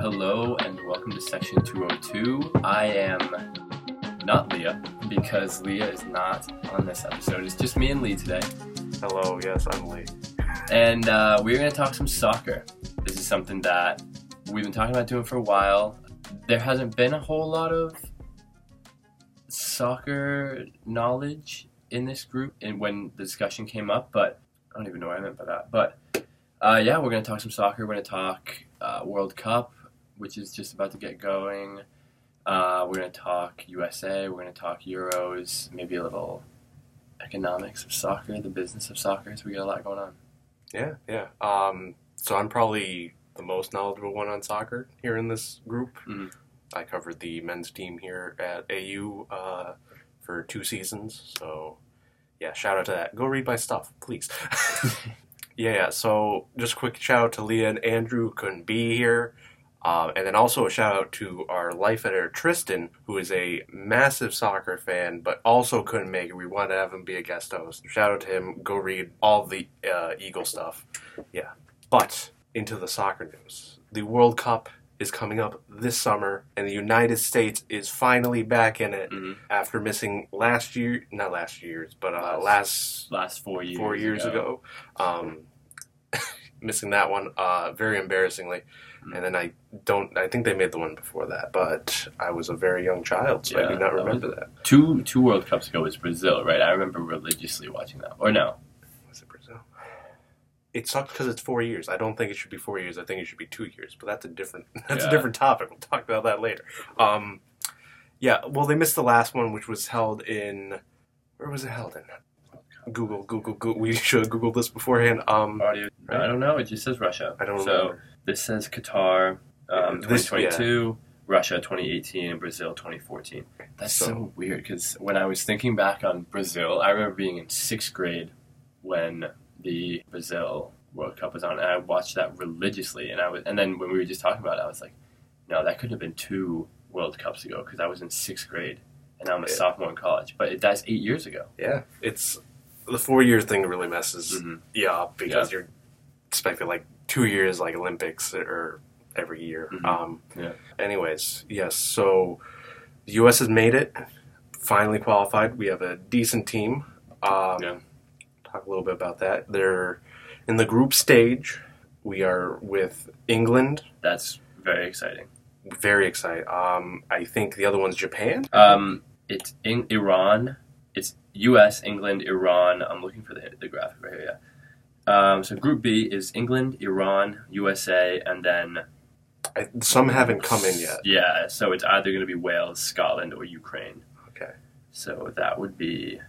Hello and welcome to section 202. I am not Leah because Leah is not on this episode. It's just me and Lee today. Hello, yes, I'm Lee. And uh, we're going to talk some soccer. This is something that we've been talking about doing for a while. There hasn't been a whole lot of soccer knowledge in this group and when the discussion came up, but I don't even know what I meant by that. But uh, yeah, we're going to talk some soccer. We're going to talk uh, World Cup, which is just about to get going. Uh, we're going to talk USA. We're going to talk Euros, maybe a little economics of soccer, the business of soccer. So we got a lot going on. Yeah, yeah. Um, so I'm probably the most knowledgeable one on soccer here in this group. Mhm. I covered the men's team here at AU uh, for two seasons. So, yeah, shout out to that. Go read my stuff, please. yeah, yeah. So, just quick shout out to Leah and Andrew couldn't be here. Um, and then also a shout out to our life editor Tristan, who is a massive soccer fan, but also couldn't make it. We wanted to have him be a guest host. Shout out to him. Go read all the uh, Eagle stuff. Yeah. But into the soccer news. The World Cup is coming up this summer, and the United States is finally back in it Mhm. after missing last year, not last year's, but uh, Last- last Last four years. four years ago. Um, missing that one uh, very embarrassingly. And then I don't. I think they made the one before that, but I was a very young child, so I do not that remember that. Two two World Cups ago was Brazil, right? I remember religiously watching that. Or no? Was it Brazil? It sucked because it's four years. I don't think it should be four years. I think it should be two years. But that's a different. That's Yeah. a different topic. We'll talk about that later. Um, yeah. Well, they missed the last one, which was held in. Where was it held in? Google, Google, Google. We should have Googled this beforehand. Um, Audio. I don't know. It just says Russia. I don't So remember. this says Qatar, um, This- 2022, Russia 2018, and Brazil 2014. That's so, So- weird because when I was thinking back on Brazil, I remember being in sixth grade when the Brazil World Cup was on, and I watched that religiously. And I was, and then when we were just talking about it, I was like, no, that couldn't have been two World Cups ago because I was in sixth grade and now I'm a Yeah. sophomore in college. But it, that's eight years ago. Yeah, it's the four year thing really messes Mhm. you up because you're expected like two years like Olympics or every year. Mhm. Um, Yeah. Anyways, yes. So the U.S. has made it. Finally qualified. We have a decent team. Um, Yeah. Talk a little bit about that. They're in the group stage. We are with England. That's very exciting. Very exciting. Um, I think the other one's Japan. Um, it's in Iran. It's U.S., England, Iran. I'm looking for the, the graphic right here. Yeah. Um, so Group B is England, Iran, USA, and then I, some haven't come in yet. Yeah, so it's either going to be Wales, Scotland, or Ukraine. Okay. So that would be.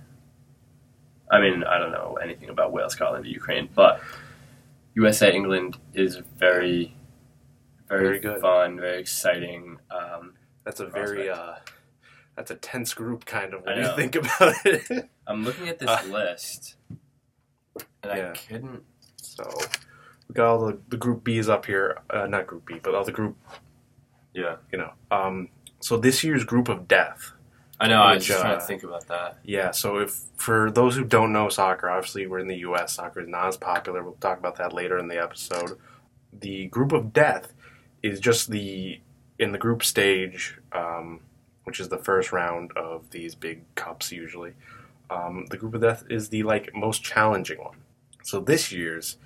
I mean, I don't know anything about Wales, Scotland, or Ukraine, but USA, England is very, very, Very good. fun, very exciting. Um, That's a very uh, that's a tense group kind of I when you think about it. I'm looking at this Uh, list, and I yeah. couldn't. so we got all the, the group B's up here, uh, not group B, but all the group, Yeah, you know. Um, so this year's group of death. I know. I was Which, just trying uh, to think about that. Yeah. So if for those who don't know soccer, obviously we're in the U.S. Soccer is not as popular. We'll talk about that later in the episode. The group of death is just the in the group stage, um, which is the first round of these big cups usually. Um, the group of death is the like most challenging one. So this year's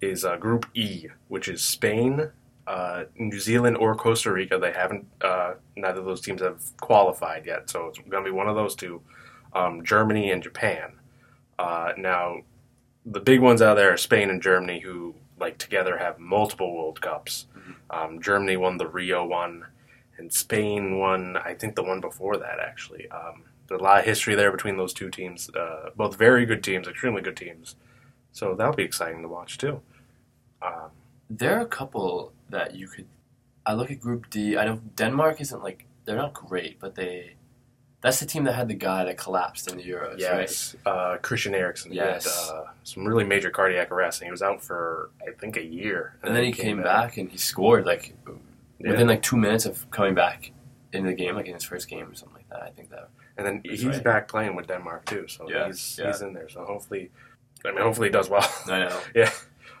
is uh, Group E, which is Spain, uh, New Zealand, or Costa Rica. They haven't. Uh, neither of those teams have qualified yet, so it's going to be one of those two. Um, Germany and Japan. Uh, now, the big ones out there are Spain and Germany, who like together have multiple World Cups. Um, Germany won the Rio one, and Spain won. I think the one before that actually. Um, there's a lot of history there between those two teams. Uh, both very good teams, extremely good teams. So that'll be exciting to watch too. Um, There are a couple that you could. I look at Group D. I know Denmark isn't like they're not great, but they. That's the team that had the guy that collapsed in the Euros, right? yes, uh, Christian Eriksen. Yes. Had uh, some really major cardiac arrest, and he was out for I think a year. And then he came back and he scored like Yeah. within like two minutes of coming back in the game, like in his first game or something like that. I think that. and then he's right. back playing with Denmark too. So Yeah, he's yeah. he's in there. So hopefully, I mean, hopefully he does well. I know. yeah.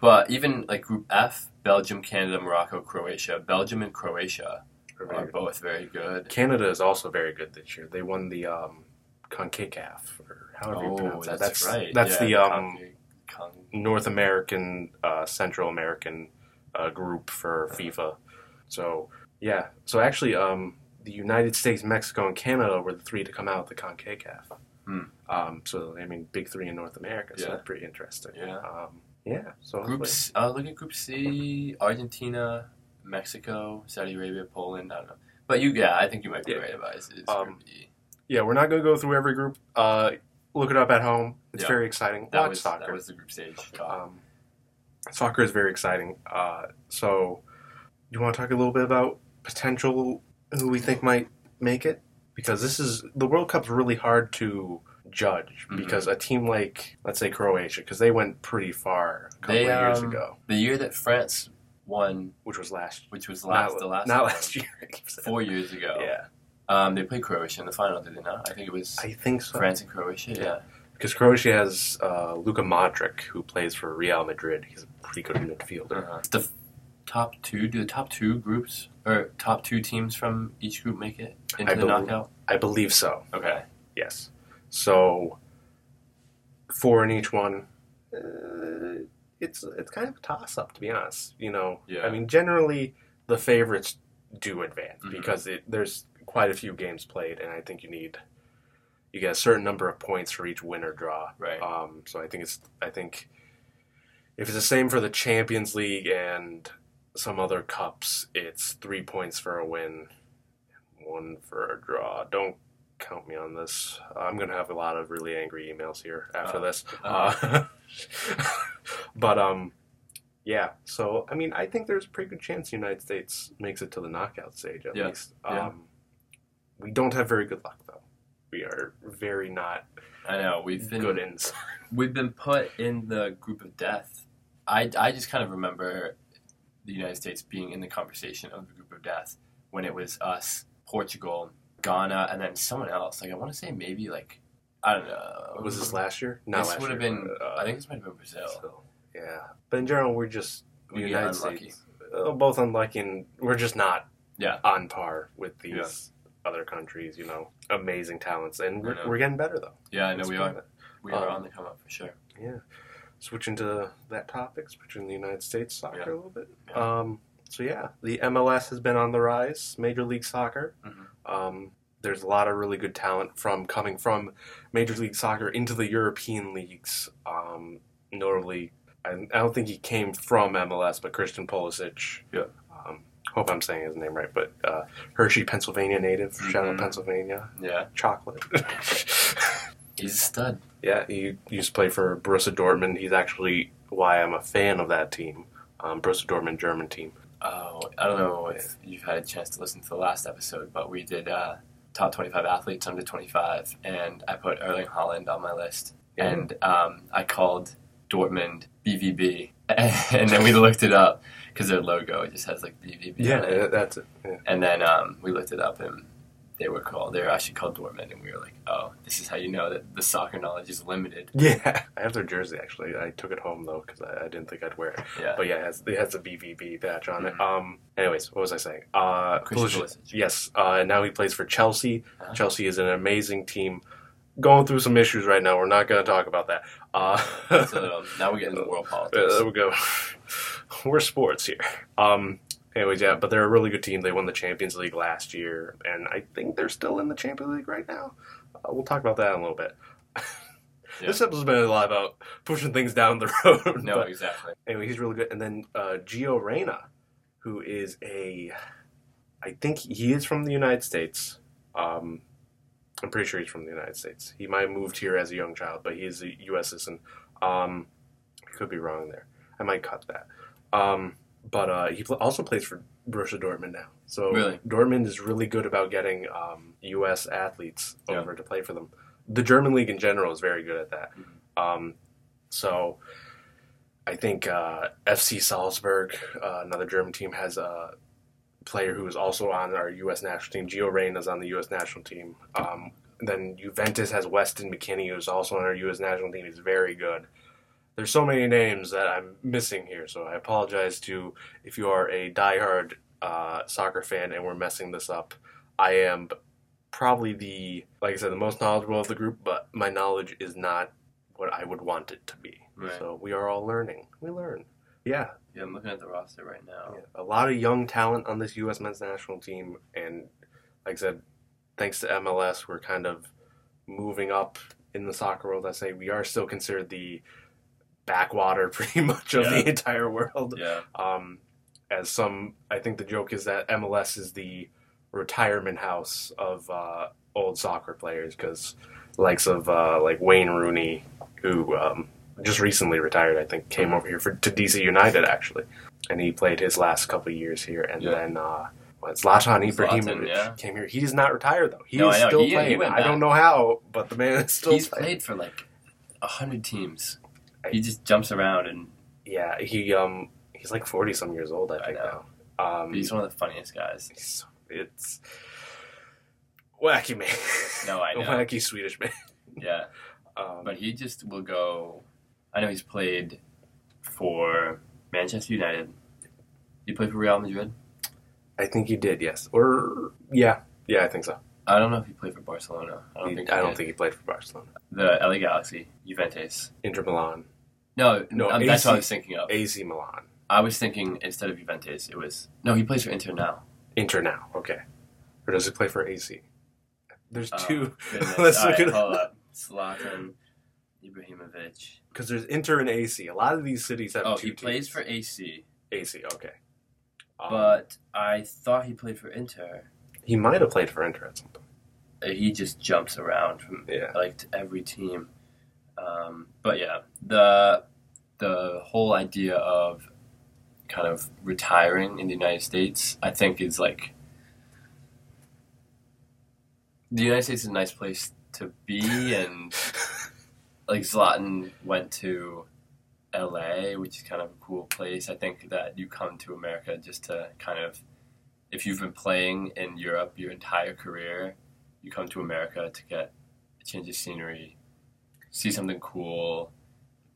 But even like Group F, Belgium, Canada, Morocco, Croatia. Belgium and Croatia Are are both very good. Canada is also very good this year. They won the um, CONCACAF or however you Oh, pronounce that. that's, right. That's Yeah, the um, Con- North American, uh, Central American uh, group for. FIFA. So yeah, so actually, um, the United States, Mexico, and Canada were the three to come out of the Concacaf. Hmm. Um, so I mean, big three in North America. So Yeah. that's pretty interesting. Yeah. Um, yeah. So Groups. Uh, look at Group C: Argentina, Mexico, Saudi Arabia, Poland. I don't know, but you, yeah, I think you might be Yeah. right about it. Um, E. yeah, we're not going to go through every group. Uh, look it up at home. It's Yeah. very exciting. That Watch was soccer. that was the group stage. Um, soccer is very exciting. Uh, so, you want to talk a little bit about potential who we think might make it? Because this is the World Cup's really hard to judge Mhm. because a team like let's say Croatia because they went pretty far a couple They, of years um, ago, the year that France won, which was last which was last not, the last not last year. four years ago. Yeah, Um, they played Croatia in the final, did they not? I think it was I think so. France and Croatia. Yeah. Because Croatia has uh, Luka Modric who plays for Real Madrid. He's a pretty good midfielder. Uh-huh. The top two, do the top two groups or top two teams from each group make it into I the believe- knockout? I believe so. Okay. Yes. So four in each one. Uh, it's it's kind of a toss up to be honest. You know, Yeah. I mean, generally the favorites do advance Mhm. because it, there's quite a few games played, and I think you need you get a certain number of points for each win or draw. Right. Um, so I think it's I think if it's the same for the Champions League and some other cups, it's three points for a win, one for a draw. Don't count me on this. I'm gonna have a lot of really angry emails here after Oh. this. Uh, Uh, but um, yeah. So I mean, I think there's a pretty good chance the United States makes it to the knockout stage at Yeah. least. Yeah. Um, we don't have very good luck though. We are very not I know we've been good we've been put in the group of death. I, I just kind of remember the United States being in the conversation of the group of death when it was us, Portugal, Ghana, and then someone else. Like I want to say maybe like I don't know. Was this last year? Not This would have been. uh, I think this might have been Brazil. So, yeah, but in general, we're just the We United unlucky. States, uh, both unlucky, and we're just not Yeah. on par with these other countries. You know, amazing talents, and we're, we're getting better though. Yeah, I know we are. We are Um, on the come up for sure. Yeah. Switching to that topic, switching to the United States soccer Yeah. a little bit. Yeah. Um, so yeah, the MLS has been on the rise. Major League Soccer. Mhm. Um, there's a lot of really good talent from coming from Major League Soccer into the European leagues. Um, notably, I, I don't think he came from MLS, but Christian Pulisic. Yeah. Um, hope I'm saying his name right, but uh, Hershey, Pennsylvania native. Mhm. Pennsylvania Yeah, chocolate. he's a stud. Yeah, he used to play for Borussia Dortmund. He's actually why I'm a fan of that team, um, Borussia Dortmund German team. Oh, I don't know if you've had a chance to listen to the last episode, but we did uh, top 25 athletes under 25, and I put Erling Haaland on my list, Yeah. and um, I called Dortmund BVB, and then we looked it up because their logo just has like BVB. on it. that's it. Yeah. and then um, we looked it up, and they were called. They were actually called Dortmund, and we were like, oh, this is how you know that the soccer knowledge is limited. yeah, I have their jersey actually. I took it home though because I, I didn't think I'd wear it. Yeah. But yeah, it has, it has a BVB badge on it. Mhm. Um. Anyways, what was I saying? Uh, Pulisic-. Yes. Uh, and now he plays for Chelsea. Uh-huh. Chelsea is an amazing team. Going through some issues right now. We're not going to talk about that. Uh, So um, now we get into world Uh, politics. there we go. We're sports here. Um. Anyways, yeah, but they're a really good team. They won the Champions League last year, and I think they're still in the Champions League right now. Uh, we'll talk about that in a little bit. This episode's been a lot about pushing things down the road. no, but exactly. anyway, he's really good. And then uh, Gio Reyna, who is a, I think he is from the United States. Um, I'm pretty sure he's from the United States. He might have moved here as a young child, but he is a U.S. citizen. Um, I could be wrong there. I might cut that. Um, but uh, he pl- also plays for Borussia Dortmund now. So Really? Dortmund is really good about getting um, U.S. athletes Yeah. over to play for them. The German league in general is very good at that. Um, so I think uh, FC Salzburg, uh, another German team, has a player who is also on our U.S. national team. Gio Reyna is on the U.S. national team. Um, then Juventus has Weston McKennie, who's also on our U.S. national team. He's very good. There's so many names that I'm missing here, so I apologize to if you are a diehard uh, soccer fan and we're messing this up. I am probably the, like I said, the most knowledgeable of the group, but my knowledge is not what I would want it to be. Right. So we are all learning. We learn. Yeah, Yeah, I'm looking at the roster right now. yeah, a lot of young talent on this U.S. men's national team, and like I said, thanks to MLS, we're kind of moving up in the soccer world. I say we are still considered the backwater, pretty much, of Yeah. the entire world. Yeah. Um, as some, I think the joke is that MLS is the retirement house of uh, old soccer players because likes of uh, like Wayne Rooney, who um, just recently retired, I think, came over here for to DC United actually, and he played his last couple years here, and Yeah. then. Uh, well, Zlatan Ibrahimovic yeah. came here. He does not retire though. He No, is still He- he playing. went I don't know how, but the man is still He's playing. played for like a hundred teams. He just jumps around and Yeah, he um he's like forty some years old. I I think know. now. Um, he's one of the funniest guys. It's, wacky man. No, I know. wacky Swedish man. Yeah. Um, But he just will go. I know he's played for Manchester United. He played for Real Madrid. I think he did. Yes, or yeah, yeah, I think so. I don't know if he played for Barcelona. I don't He- think. I don't think he played for Barcelona. the LA Galaxy, Juventus. Inter Milan, No, No, um, that's what I was thinking of. AC Milan, I was thinking instead of Juventus, it was no. He plays for Inter now. Inter now. Okay, or does he play for AC? There's Oh, two. Let's All look right, it up up. Zlatan Ibrahimovic. because there's Inter and AC. A lot of these cities have Oh, two he plays for AC, AC. Okay, Um, but I thought he played for Inter. he might have played for Inter at some point. Uh, He just jumps around from Yeah. like to every team. Um, but yeah, the the whole idea of kind of retiring in the United States, I think, is like the United States is a nice place to be, and like Zlatan went to L.A., which is kind of a cool place. I think that you come to America just to kind of, if you've been playing in Europe your entire career, you come to America to get a change of scenery, see something cool,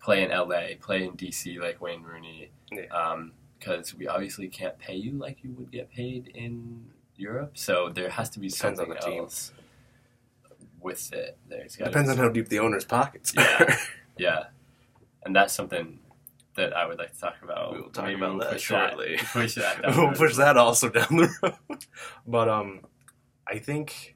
play in LA, play in DC like Wayne Rooney. Yeah. Because we obviously can't pay you like you would get paid in Europe, so there has to be Depends something else with it. There's Depends on how deep the owner's pockets. Yeah. are. yeah, and that's something that I would like to talk about. We will talk Maybe about we'll that push shortly. push that. we'll push that also down the road. But um, I think,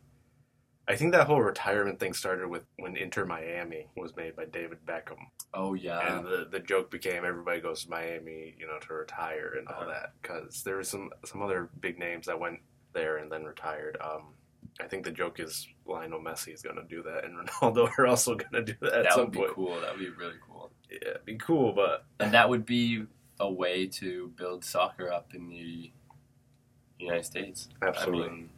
I think that whole retirement thing started with when Inter Miami was made by David Beckham, Oh yeah, and the the joke became everybody goes to Miami, you know, to retire and all Uh-huh. that because there were some some other big names that went there and then retired. Um, I think the joke is Lionel Messi is going to do that, and Ronaldo are also going to do that at that some would be point. cool. That would be really cool. Yeah, it'd be cool, but and that would be a way to build soccer up in the United States. absolutely. I mean,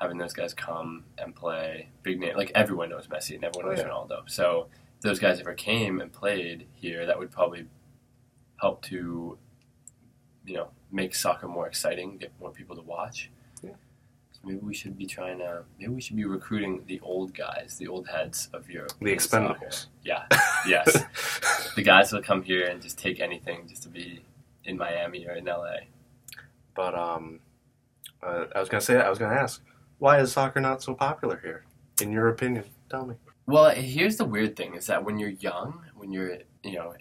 having those guys come and play big name, like everyone knows Messi and everyone Oh, knows yeah. Ronaldo. So if those guys ever came and played here, that would probably help to, you know, make soccer more exciting, get more people to watch. Yeah. So maybe we should be trying to. Maybe we should be recruiting the old guys, the old heads of Europe. the in soccer. Expendables. Yeah. Yes. the guys will come here and just take anything just to be in Miami or in LA. But um, uh, I was gonna say, I was gonna ask, why is soccer not so popular here? In your opinion, tell me. Well, here's the weird thing: is that when you're young, when you're you know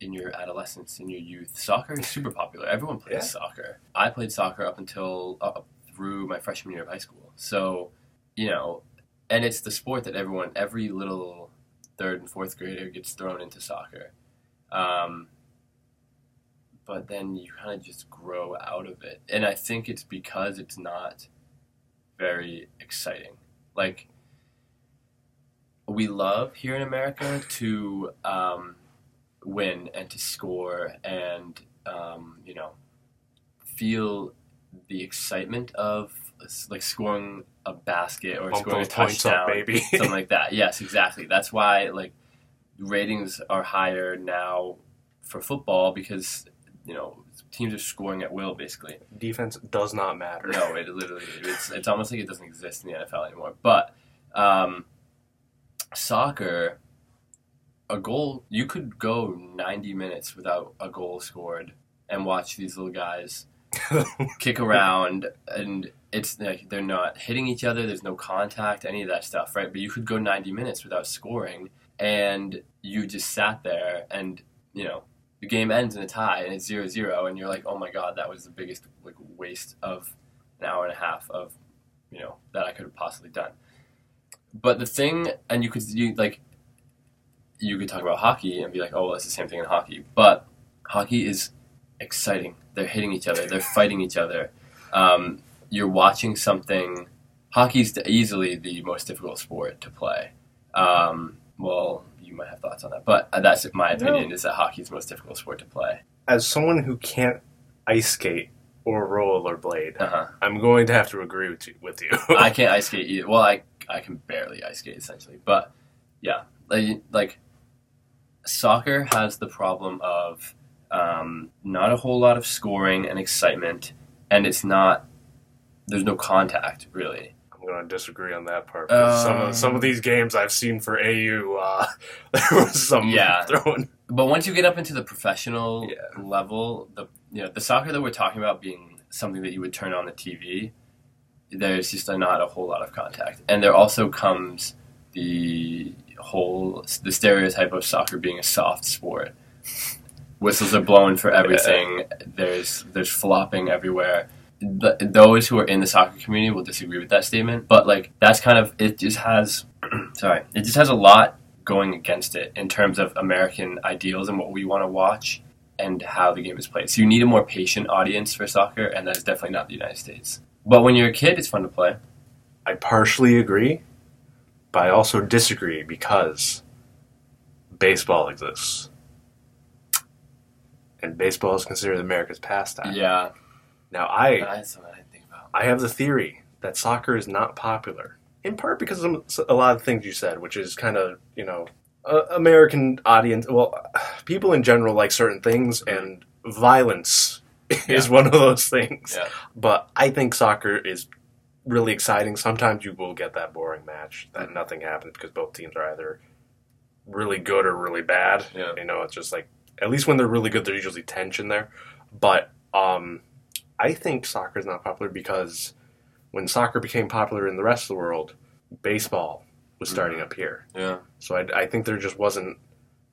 in your adolescence, in your youth, soccer is super popular. Everyone plays Yeah. soccer. I played soccer up until uh, up through my freshman year of high school. So you know, and it's the sport that everyone, every little third and fourth grader gets thrown into soccer. Um, but then you kind of just grow out of it, and I think it's because it's not very exciting. Like we love here in America to um, win and to score and um, you know feel the excitement of like scoring a basket or Bump scoring a up, touchdown, baby. something like that. Yes, exactly. That's why like ratings are higher now for football because you know teams are scoring at will basically. Defense does not matter. No, it literally it's it's almost like it doesn't exist in the NFL anymore. But um, soccer, a goal. You could go ninety minutes without a goal scored and watch these little guys kick around and it's like they're not hitting each other there's no contact any of that stuff right but you could go 90 minutes without scoring and you just sat there and you know the game ends in a tie and it's 0-0 and you're like oh my god that was the biggest like waste of an hour and a half of you know that i could have possibly done. But the thing and you could you like you could talk about hockey and be like oh well it's the same thing in hockey. But hockey is exciting. They're hitting each other. They're fighting each other. Um, you're watching something. Hockey's easily the most difficult sport to play. Um, well, might have thoughts on that, but that's my opinion. No. Is that hockey's the most difficult sport to play? As someone who can't ice skate or rollerblade, Uh huh. I'm going to have to agree with you. With you. I can't ice skate either. Well, I I can barely ice skate essentially, but yeah, like, like soccer has the problem of um, not a whole lot of scoring and excitement, and it's not. There's no contact really. I'm going to disagree on that part. because some Um, of some of these games I've seen for AU, uh, there was some Yeah. throwing. But once you get up into the professional Yeah. level, the you know the soccer that we're talking about being something that you would turn on the TV, there's just not a whole lot of contact, and there also comes the whole the stereotype of soccer being a soft sport. Whistles are blown for everything. There's there's flopping everywhere. Those who are in the soccer community will disagree with that statement, but like that's kind of it. Just has sorry, it just has a lot going against it in terms of American ideals and what we want to watch and how the game is played. So you need a more patient audience for soccer, and that's definitely not the United States. But when you're a kid, it's fun to play. I partially agree, but I also disagree because baseball exists. And baseball is considered America's pastime. Yeah, Now, I that's I think about. I have the theory that soccer is not popular, in part because of a lot of things you said, which is kind of you know uh, American audience. Well, people in general like certain things, and violence is one of those things. Yeah. But I think soccer is really exciting. Sometimes you will get that boring match Mm-hmm. that nothing happens because both teams are either really good or really bad. Yeah. You know, it's just like at least when they're really good, there's usually tension there. But um, I think soccer is not popular because when soccer became popular in the rest of the world, baseball was starting up here. Yeah, So I, I think there just wasn't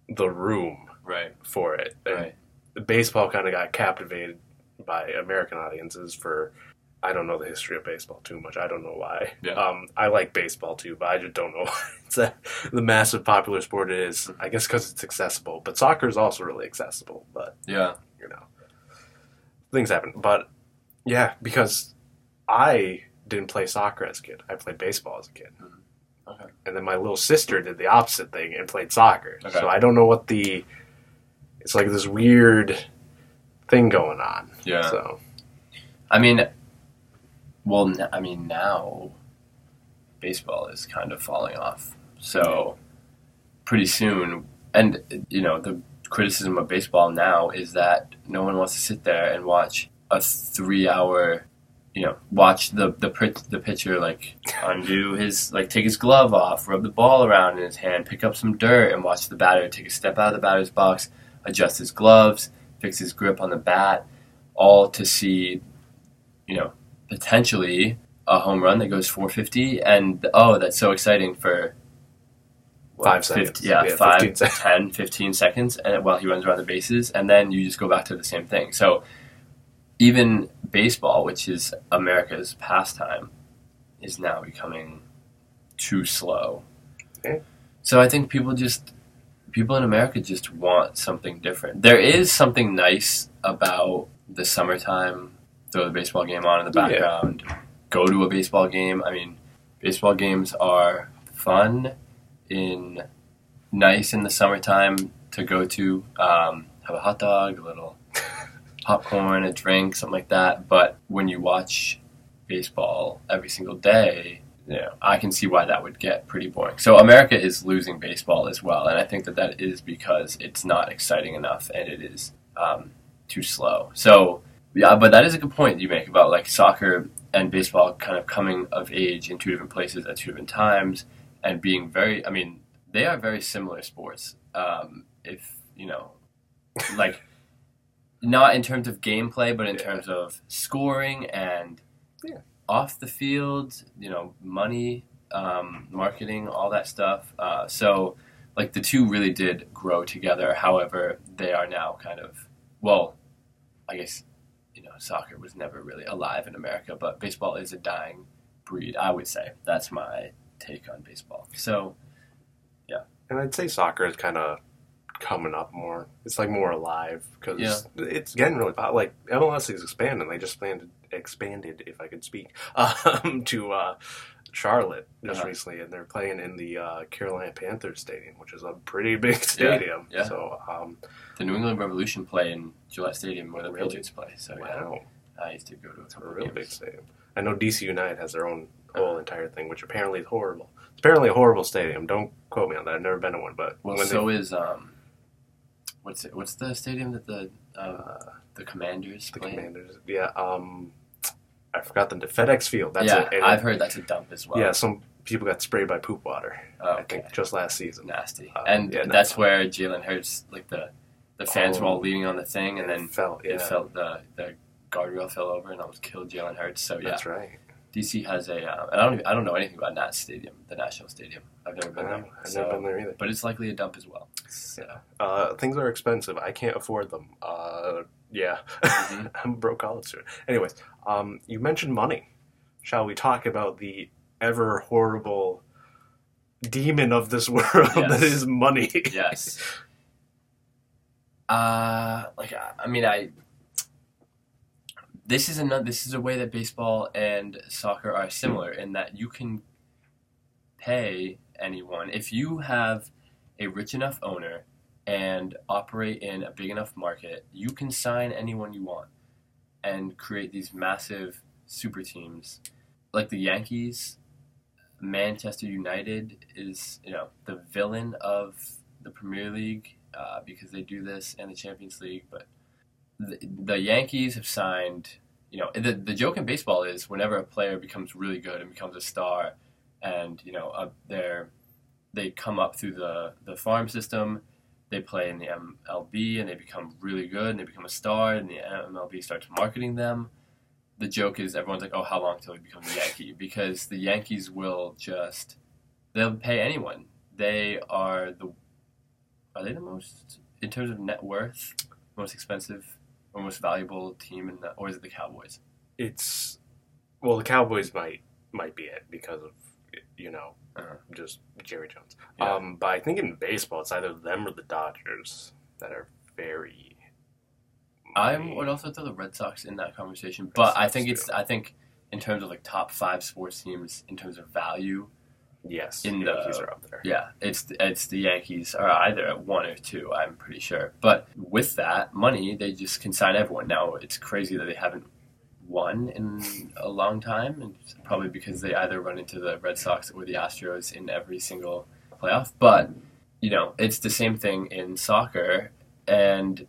the room right, for it. And right. baseball kind of got captivated by American audiences for I don't know the history of baseball too much. I don't know why. Yeah. Um, I like baseball too, but I just don't know why it's a, the massive popular sport it is. I guess because it's accessible, but soccer is also really accessible. But Yeah, you know, things happen. But yeah, because I didn't play soccer as a kid. I played baseball as a kid. Mm-hmm. Okay. And then my little sister did the opposite thing and played soccer. Okay. So I don't know what the. It's like this weird thing going on. yeah. So I mean, well, n- I mean now, baseball is kind of falling off. So pretty soon, and you know the criticism of baseball now is that no one wants to sit there and watch a three-hour, you know, watch the the the pitcher like undo his like take his glove off, rub the ball around in his hand, pick up some dirt, and watch the batter take a step out of the batter's box, adjust his gloves, fix his grip on the bat, all to see you know, potentially a home run that goes 450, and oh, that's so exciting for what, Five 50 seconds. yeah, Yeah, five, 15 seconds. 10, 15 seconds, and while he runs around the bases, and then you just go back to the same thing. So even baseball, which is America's pastime, is now becoming too slow. Okay. So I think people just people in America just want something different. There is something nice about the summertime. Throw the baseball game on in the Yeah. background. Go to a baseball game. I mean, baseball games are fun in nice in the summertime to go to. Um, have a hot dog, a little popcorn, a drink, something like that. But when you watch baseball every single day, you know, I can see why that would get pretty boring. So America is losing baseball as well, and I think that that is because it's not exciting enough and it is um, too slow. So yeah, but that is a good point you make about like soccer and baseball kind of coming of age in two different places at two different times and being very. I mean, they are very similar sports Um, if you know, like, not in terms of gameplay, but in Yeah. terms of scoring and Yeah. off the field, you know, money, um, marketing, all that stuff. Uh, so, like, the two really did grow together. However, they are now kind of well, I guess you know, soccer was never really alive in America, but baseball is a dying breed. I would say that's my take on baseball. So yeah. And I'd say soccer is kind of coming up more. It's like more alive because Yeah. it's getting really pop- like MLS is expanding. They just expanded, expanded if I could speak, um, to uh, Charlotte just Uh-huh. recently, and they're playing in the uh, Carolina Panthers Stadium, which is a pretty big stadium. yeah. So um, the New England Revolution play in Gillette Stadium where the Really? Patriots play. So yeah, I used to go to a it's a couple real games. big stadium. I know DC United has their own whole Uh-huh. entire thing, which apparently is horrible. It's apparently a horrible stadium. Don't quote me on that. I've never been to one, but Well, so is um, what's it? What's the stadium that the um, uh, the Commanders the play? Commanders, yeah, um, I forgot the FedEx Field. That's yeah, it. And- I've heard that's a dump as well. Yeah, some people got sprayed by poop water. Oh, I think just last season. nasty. Uh, and yeah, that's no. where Jalen Hurts, like the the fans were Oh. all leaning on the thing, and then fell. Yeah, it felt the the guardrail fell over and almost killed Jalen Hurts. So yeah, that's right. DC has a, um, and I don't even, I don't know anything about Nat Stadium, the National Stadium. I've never been there, I've so, never been there either. but it's likely a dump as well. So, Uh, things are expensive. I can't afford them. Uh, yeah, Mhm. I'm a broke college student. Anyways, um, you mentioned money. Shall we talk about the ever horrible demon of this world Yes. that is money? yes. Uh, like I, I mean, I. This is another. This is a way that baseball and soccer are similar in that you can pay anyone if you have a rich enough owner and operate in a big enough market. You can sign anyone you want and create these massive super teams, like the Yankees. Manchester United is, you know, the villain of the Premier League uh, because they do this and the Champions League. But the, the Yankees have signed, you know, the, the joke in baseball is whenever a player becomes really good and becomes a star, and you know, uh, they're they come up through the the farm system. They play in the MLB and they become really good and they become a star and the MLB starts marketing them. The joke is everyone's like, "Oh, how long till he becomes a Yankee?" Because the Yankees will just they'll pay anyone. They are the are they the most in terms of net worth, most expensive or most valuable team in the, or is it the Cowboys? It's well, the Cowboys might might be it because of you know Uh-huh. just Jerry Jones. Yeah. Um, but I think in baseball, it's either them or the Dodgers that are very. I would also throw the Red Sox in that conversation, but I think too. it's I think in terms of like top five sports teams in terms of value, yes, in the Yankees are up there. yeah, it's it's the Yankees are either at one or two. I'm pretty sure. But with that money, they just can sign everyone. Now it's crazy that they haven't won in a long time, and probably because they either run into the Red Sox or the Astros in every single playoff. But you know, it's the same thing in soccer, and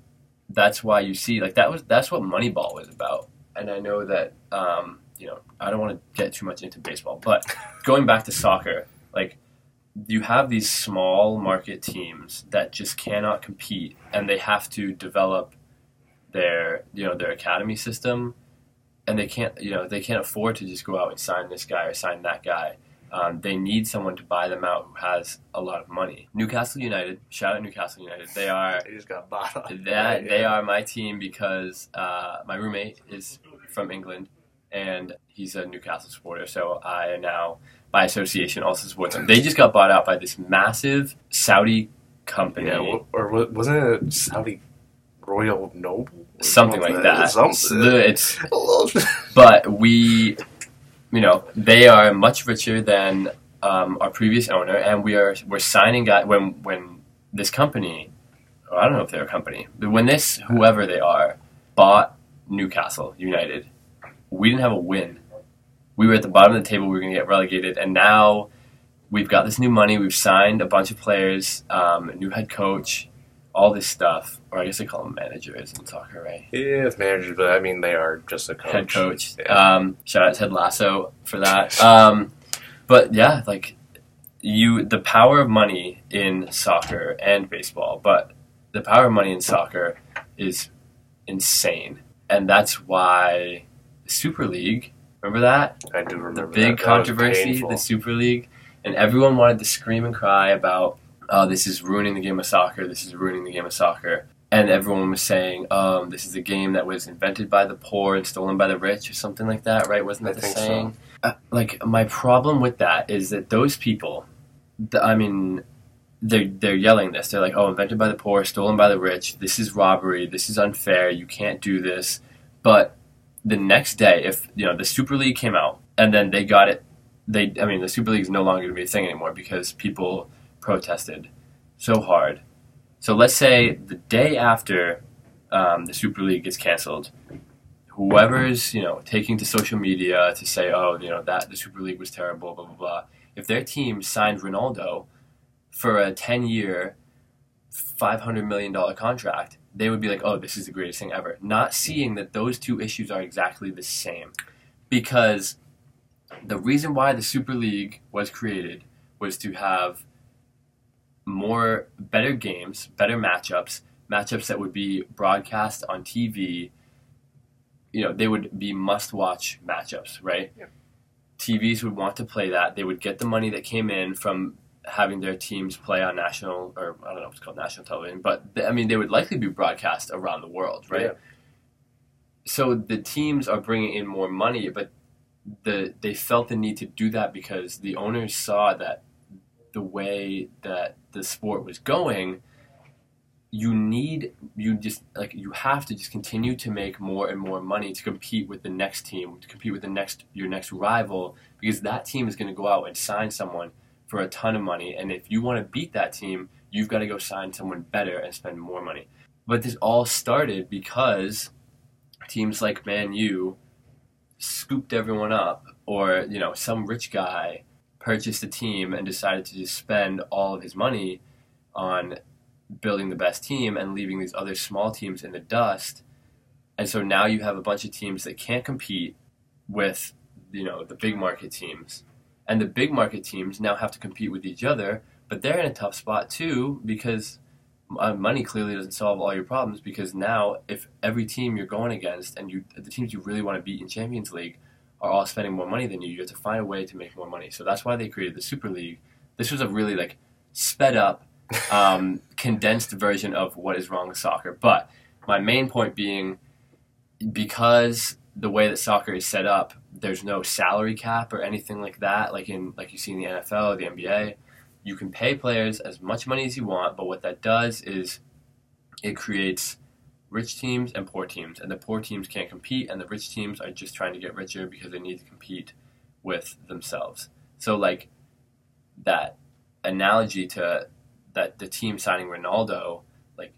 that's why you see like that was that's what Moneyball was about. And I know that um, you know I don't want to get too much into baseball, but going back to soccer, like you have these small market teams that just cannot compete, and they have to develop their you know their academy system, and they can't you know they can't afford to just go out and sign this guy or sign that guy. Um, they need someone to buy them out who has a lot of money. Newcastle United, shout out Newcastle United. They are They just got bought that they Yeah. are my team because uh, my roommate is from England and he's a Newcastle supporter. So I now, by association, also support them. They just got bought out by this massive Saudi company. Yeah, or wasn't it Saudi Royal Noble? or something like that. Something. It's but we, you know, they are much richer than um, our previous owner, and we are we're signing guy when when this company, I don't know if they're a company, but when this whoever they are bought Newcastle United, we didn't have a win. We were at the bottom of the table. We were going to get relegated, and now we've got this new money. We've signed a bunch of players, um, a new head coach, all this stuff. Or I guess they call them managers in soccer, right? yeah, it's managers, but I mean they are just a coach. head coach. Yeah. Um, shout out Ted Lasso for that. Um, but yeah, like you the power of money in soccer and baseball, but the power of money in soccer is insane, and that's why Super League. Remember that I do remember the big that. That controversy, painful. the Super League, and everyone wanted to scream and cry about, "Oh, this is ruining the game of soccer. This is ruining the game of soccer." And everyone was saying, um, "This is a game that was invented by the poor and stolen by the rich, or something like that." Right? Wasn't I that the think so. saying? Uh, like my problem with that is that those people, th- I mean, they're they're yelling this. They're like, "Oh, invented by the poor, stolen by the rich. This is robbery. This is unfair. You can't do this." But the next day, if you know the Super League came out and then they got it, they I mean the Super League is no longer going to be a thing anymore because people protested so hard. So let's say the day after um, the Super League gets canceled, whoever's you know taking to social media to say, oh, you know that the Super League was terrible, blah blah blah. If their team signed Ronaldo for a ten-year, five hundred million dollar contract, they would be like, oh, this is the greatest thing ever. Not seeing that those two issues are exactly the same, because the reason why the Super League was created was to have more better games, better matchups, matchups that would be broadcast on TV. You know, they would be must-watch matchups, right? Yeah. TVs would want to play that. They would get the money that came in from having their teams play on national, or I don't know if it's called national television, but I mean, they would likely be broadcast around the world, right? Yeah. So the teams are bringing in more money, but the they felt the need to do that because the owners saw that the way that the sport was going, you need you just like you have to just continue to make more and more money to compete with the next team, to compete with the next your next rival, because that team is going to go out and sign someone for a ton of money, and if you want to beat that team, you've got to go sign someone better and spend more money. But this all started because teams like Man U scooped everyone up, or you know some rich guy purchased a team and decided to just spend all of his money on building the best team and leaving these other small teams in the dust. And so now you have a bunch of teams that can't compete with you know the big market teams. And the big market teams now have to compete with each other, but they're in a tough spot too because uh, money clearly doesn't solve all your problems because now if every team you're going against and you the teams you really want to beat in Champions League are all spending more money than you, you have to find a way to make more money. So that's why they created the Super League. This was a really like sped up, um, condensed version of what is wrong with soccer. But my main point being because the way that soccer is set up, there's no salary cap or anything like that, like in like you see in the NFL or the NBA. You can pay players as much money as you want, but what that does is it creates rich teams and poor teams, and the poor teams can't compete, and the rich teams are just trying to get richer because they need to compete with themselves. So, like that analogy to that the team signing Ronaldo, like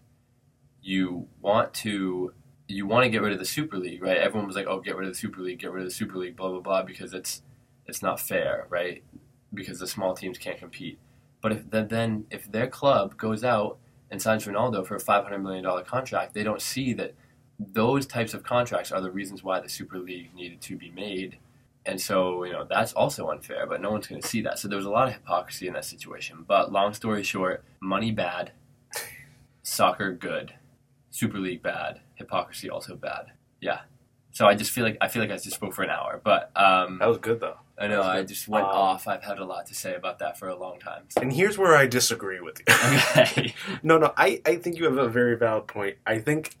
you want to you want to get rid of the Super League, right? Everyone was like, "Oh, get rid of the Super League, get rid of the Super League," blah blah blah, because it's it's not fair, right? Because the small teams can't compete. But if then, then if their club goes out and signs Ronaldo for a five hundred million dollar contract, they don't see that those types of contracts are the reasons why the Super League needed to be made. And so, you know, that's also unfair, but no one's going to see that. So there was a lot of hypocrisy in that situation. But long story short, money bad, soccer good, Super League bad, hypocrisy also bad. Yeah. So I just feel like I feel like I just spoke for an hour, but um, That was good though. I know I just went Um, off. I've had a lot to say about that for a long time. And here's where I disagree with you. Okay. no, no, I, I think you have a very valid point. I think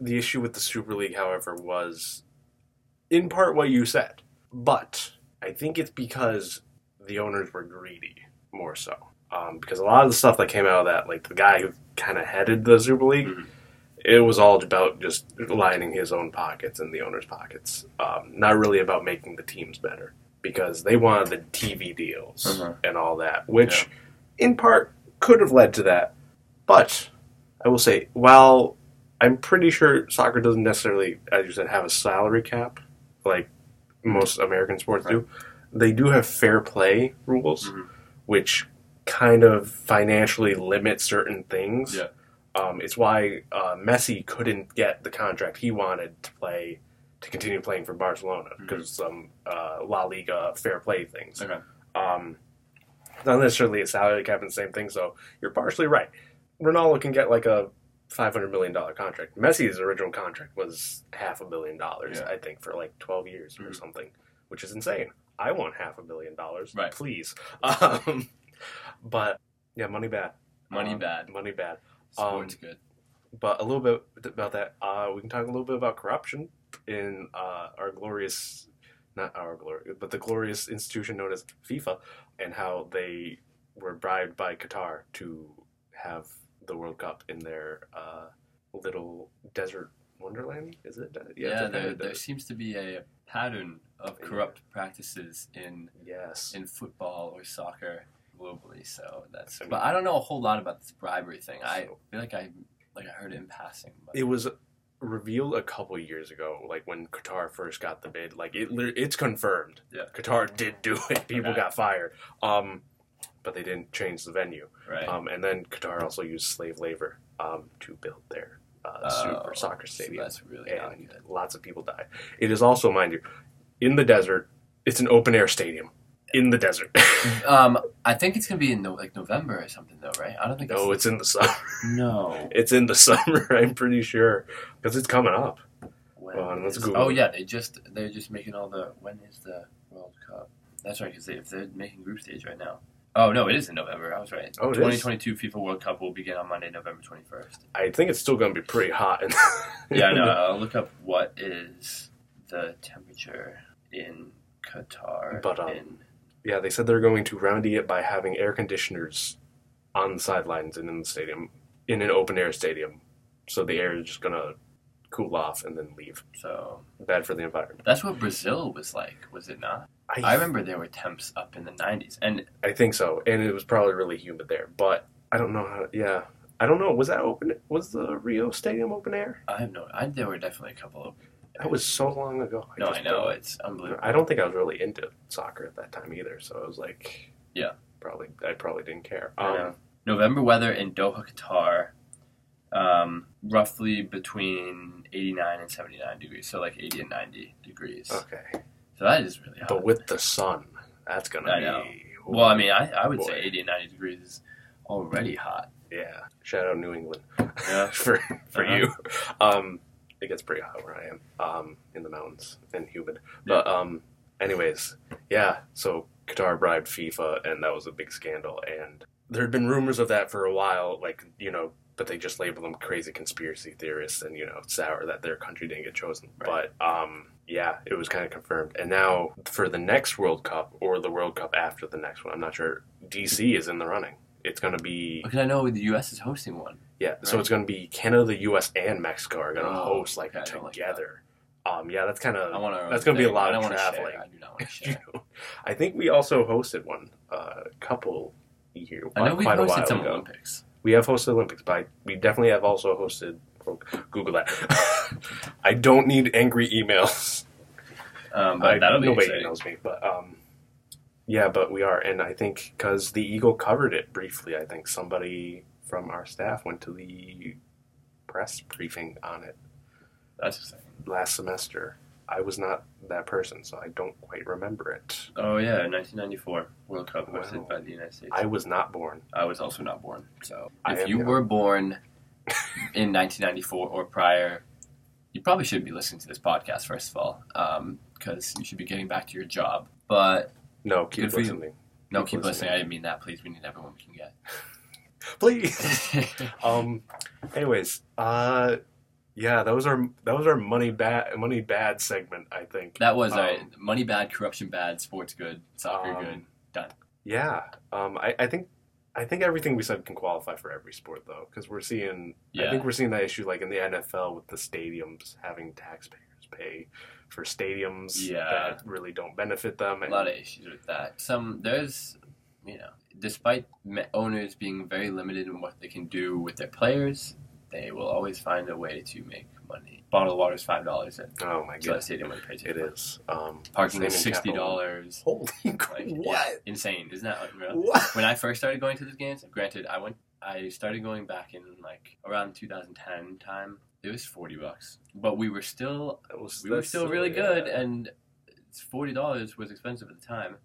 the issue with the Super League, however, was in part what you said. But I think it's because the owners were greedy more so. Um, because a lot of the stuff that came out of that, like the guy who kind of headed the Super League, Mhm. It was all about just lining his own pockets and the owners' pockets. Um, not really about making the teams better because they wanted the TV deals Uh-huh. and all that, which in part could have led to that. But I will say, while I'm pretty sure soccer doesn't necessarily, as you said, have a salary cap like most American sports do, they do have fair play rules, Mhm. which kind of financially limit certain things. Yeah. Um, it's why uh, Messi couldn't get the contract he wanted to play to continue playing for Barcelona because of some uh, La Liga fair play things. Okay. Um, not necessarily a salary cap and the same thing. So you're partially right. Ronaldo can get like a five hundred million dollar contract. Messi's original contract was half a billion dollars, Yeah. I think, for like twelve years or Mhm. something, which is insane. I want half a billion dollars, Right. please. Um, but yeah, money bad, Money Um, bad. money bad. Sports um, good. But a little bit about that. Uh, we can talk a little bit about corruption in uh, our glorious, not our glory, but the glorious institution known as FIFA, and how they were bribed by Qatar to have the World Cup in their uh, little desert wonderland. Is it? Yeah, a there, there seems to be a pattern of Yeah. corrupt practices in Yes. in football or soccer globally. So that's. But I don't know a whole lot about this bribery thing. I feel like I like I heard it in passing. But It was revealed a couple years ago, like when Qatar first got the bid. Like it, it's confirmed. Yeah. Qatar did do it. People Okay. got fired. Um, but they didn't change the venue. right. Um, and then Qatar also used slave labor um, to build their uh, Oh, super soccer so stadium, that's really and lots of people died. It is also, mind you, in the desert. It's an open air stadium in the desert. Um, I think it's gonna be in no, like November or something though, right? I don't think. no, it's in the summer. no. It's in the summer. I'm pretty sure because it's coming up. When Hold on, let's is- Google Oh yeah, they just they're just making all the. When is the World Cup? That's right, because they, if they're making group stage right now. Oh no, it is in November. I was right. Oh, it is? 2022 FIFA World Cup will begin on Monday, November 21st. I think it's still going to be pretty hot. In Yeah, I know. I'll look up what is the temperature in Qatar. But, um, in, Yeah, they said they're going to remedy it by having air conditioners on the sidelines and in the stadium, in an open air stadium. So the air is just going to cool off and then leave. so Bad for the environment. that's what Brazil was like, was it not? I remember there were temps up in the 90s, and I think so. And it was probably really humid there. But I don't know how. Yeah. I don't know. Was that open? Was the Rio Stadium open air? I have no. I, there were definitely a couple of. That was so long ago. No, I know don't- it's unbelievable. I don't think I was really into soccer at that time either. So I was like, Yeah. probably I probably didn't care. I Um. November weather in Doha, Qatar, um, roughly between 89 and 79 degrees, so like 80 and 90 degrees. okay. So that is really hot. But with the sun, that's gonna I be. know. well, I mean, I, I would Boy. say 80 and 90 degrees is already hot. yeah. Shout out New England Yeah. for for Uh-huh. you. Um, it gets pretty hot where I am, um, in the mountains and humid. But um, anyways, yeah. So Qatar bribed FIFA, and that was a big scandal. And there had been rumors of that for a while, like you know, but they just labeled them crazy conspiracy theorists, and you know, sour that their country didn't get chosen. Right. But um, yeah, it was kind of confirmed. And now for the next World Cup or the World Cup after the next one, I'm not sure. DC is in the running. It's going to be Because I know the U.S. is hosting one. yeah. So it's going to be Canada, the U.S., and Mexico are going to Oh, host like okay, don't like together. um, yeah, that's kind of to. That's gonna be a lot I of traveling. I do not want to share. I think we also hosted one uh, a couple year I know a hosted some ago. Olympics. We have hosted Olympics, but I, we definitely have also hosted. oh, Google that. I don't need angry emails. Um, but I, that'll be nobody exciting. emails me, but um, yeah, but we are, and I think because the Eagle covered it briefly, I think somebody from our staff went to the press briefing on it That's exciting. last semester. I was not that person, so I don't quite remember it. Oh yeah, 1994 World Cup hosted Wow. by the United States. I was not born. I was also not born. So if you young. were born in 1994 or prior, you probably should be listening to this podcast first of all, um, because you should be getting back to your job. But No, keep Good listening. no, Keep keep listening. listening. I didn't mean that. Please, we need everyone we can get. Please. um. Anyways, uh, yeah, that was our that was our money bad money bad segment. I think that was Um, money bad, corruption bad, sports good, soccer Um, good. Done. Yeah. Um. I, I think I think everything we said can qualify for every sport though, because we're seeing. Yeah. I think we're seeing that issue like in the NFL with the stadiums having taxpayers pay for stadiums Yeah. that really don't benefit them. A lot of issues with that. Some there's, you know, despite owners being very limited in what they can do with their players, they will always find a way to make money. Bottled water is five dollars at oh my Gillette god, Stadium when they pay it is. Um, Parking is sixty dollars. Holy Like, what? Insane, isn't that unreal? What? When I first started going to these games, granted, I went, I started going back in like around 2010 time. It was forty bucks, but we were still was, we were still really yeah. good, and forty dollars was expensive at the time.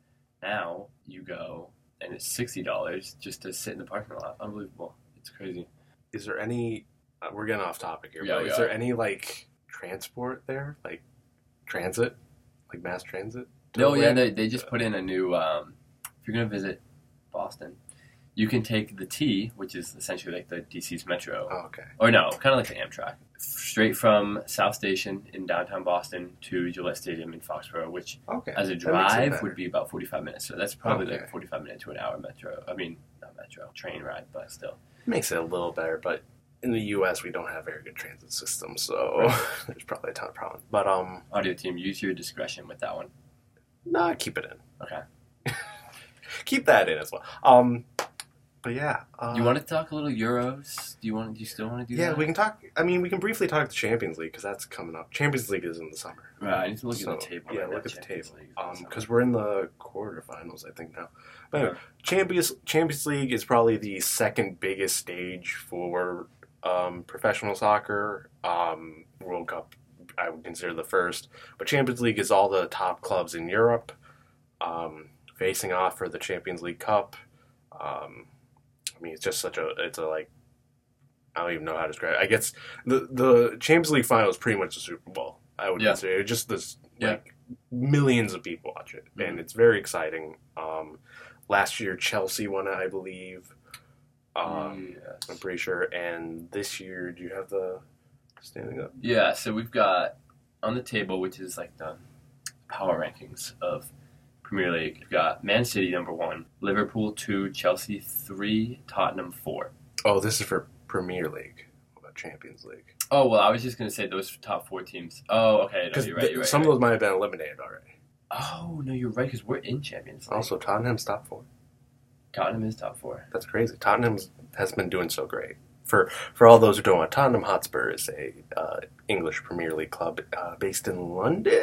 Now you go and it's sixty dollars just to sit in the parking lot. Unbelievable. It's crazy. Is there any? Uh, we're getting off topic here. Yeah, but is there any like transport there, like transit, like mass transit? No, yeah, they, they just put in a new. Um, if you're gonna visit Boston, you can take the T, which is essentially like the DC's Metro, Oh, okay. or no, kind of like the Amtrak, straight from South Station in downtown Boston to Gillette Stadium in Foxborough, which Okay. as a That makes it drive would be about 45 minutes. So that's probably like Okay. a 45 minute to an hour metro. I mean, not metro, train ride, but still. makes it a little better, but in the U.S. we don't have very good transit systems, so there's probably a ton of problems. But um, Audio team, use your discretion with that one. nah, keep it in. Okay. Keep that in as well. Um, but yeah, uh, you want to talk a little Euros? Do you want? Do you still want to do that? Yeah, that? we can talk. I mean, we can briefly talk the Champions League because that's coming up. Champions League is in the summer. Right, I need to look So, at the table. Yeah, right look at the Champions table. League. Um, because we're in the quarterfinals, I think now. But anyway, Yeah. Champions Champions League is probably the second biggest stage for um, professional soccer. Um, World Cup, I would consider the first, but Champions League is all the top clubs in Europe um, facing off for the Champions League Cup. Um, I mean, it's just such a it's a like. I don't even know how to describe it. I guess the the Champions League final is pretty much the Super Bowl. I would Yeah. consider it just this Yeah. like millions of people watch it, and Mhm. it's very exciting. Um, last year Chelsea won it, I believe. Um, Yes. I'm pretty sure. And this year, do you have the standing up? Yeah, so we've got on the table, which is like the power rankings of Premier League. We've got Man City number one, Liverpool two, Chelsea three, Tottenham four. Oh, this is for Premier League, what about Champions League. Oh well, I was just gonna say those top four teams. Oh, okay, no, you're right. You're right some you're of those might have been eliminated already. Oh no, you're right because we're in Champions League. Also, Tottenham's top four. Tottenham is top four. That's crazy. Tottenham has been doing so great. For for all those who don't know, Tottenham Hotspur is a uh, English Premier League club uh, based in London.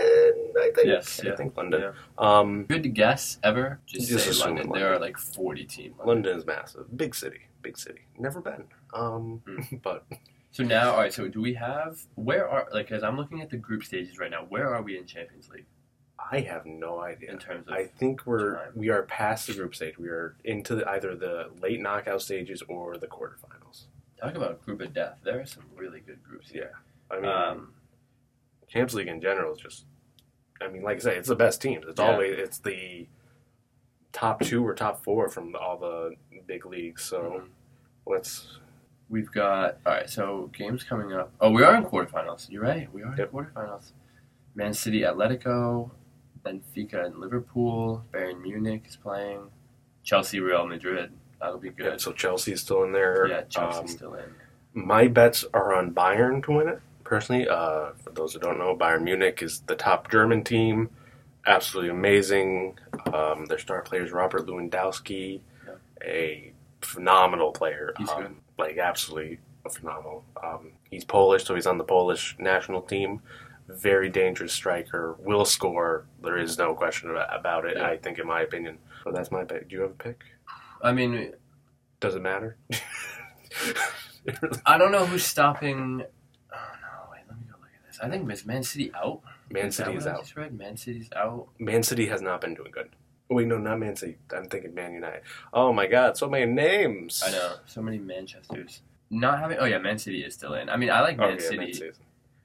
I think. Yes, I yeah. think London. Yeah. Um, Good guess ever. Just, Just say London. London. There are like 40 teams. London is massive, big city, big city. Never been. Um, Hmm. but So now, all right. So do we have where are like as I'm looking at the group stages right now? Where are we in Champions League I have no idea. in terms of? I think we're Time. we are past the group stage. We are into the, either the late knockout stages or the quarterfinals. Talk about a group of death. There are some really good groups here. I mean, Um, Champions League in general is just. I mean, like I say, it's the best teams. It's Yeah. always it's the top two or top four from all the big leagues. So mhm. let's. we've got all right. So games coming up. Oh, we are in quarterfinals. You're right. We are Yep. in quarterfinals. Man City, Atletico, Benfica, and Liverpool. Bayern Munich is playing. Chelsea, Real Madrid. That'll be Yeah, good. so Chelsea's still in there. Yeah, Chelsea's Um, still in. My bets are on Bayern to win it. Personally, uh, for those who don't know, Bayern Munich is the top German team. Absolutely amazing. Um, their star player is Robert Lewandowski, Yeah. a phenomenal player. He's um, good. Like absolutely phenomenal. Um, he's Polish, so he's on the Polish national team. Very dangerous striker. Will score. There is no question about, it. Yeah. I think, in my opinion. So that's my pick. Do you have a pick? I mean, Does it matter? I don't know who's stopping. Oh no! Wait, let me go look at this. I think is Man City out. Man Is City is out. just read? Man City's out. Man City has not been doing good. Oh, wait, no, not Man City. I'm thinking Man United. Oh my God, so many names. I know so many Manchesters not having. Oh yeah, Man City is still in. I mean, I like Oh, Man yeah, City. Man City.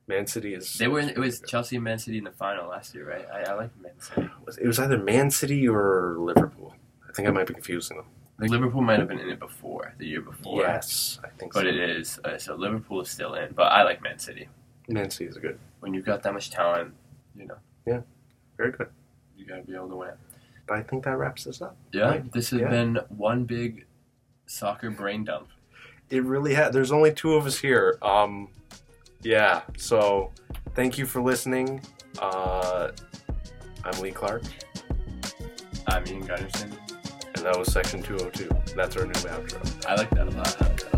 Man City is. They were. In, it was. Chelsea and Man City in the final last year, right? I, I like Man City. It was either Man City or Liverpool. I think I might be confusing them. Like Liverpool might have been in it before the year before. Yes, I think but so. it is. Uh, so Liverpool is still in, but I like Man City. Man City is good. When you've got that much talent, you know Yeah, Very good. you got to be able to win. But I think that wraps this up. Yeah, Right. this has Yeah. been one big soccer brain dump. It really had. There's only two of us here. Um, yeah. So, thank you for listening. Uh, I'm Lee Clarke, I'm Ian Gundersen. That was section 202. That's our new outro. I like that a lot.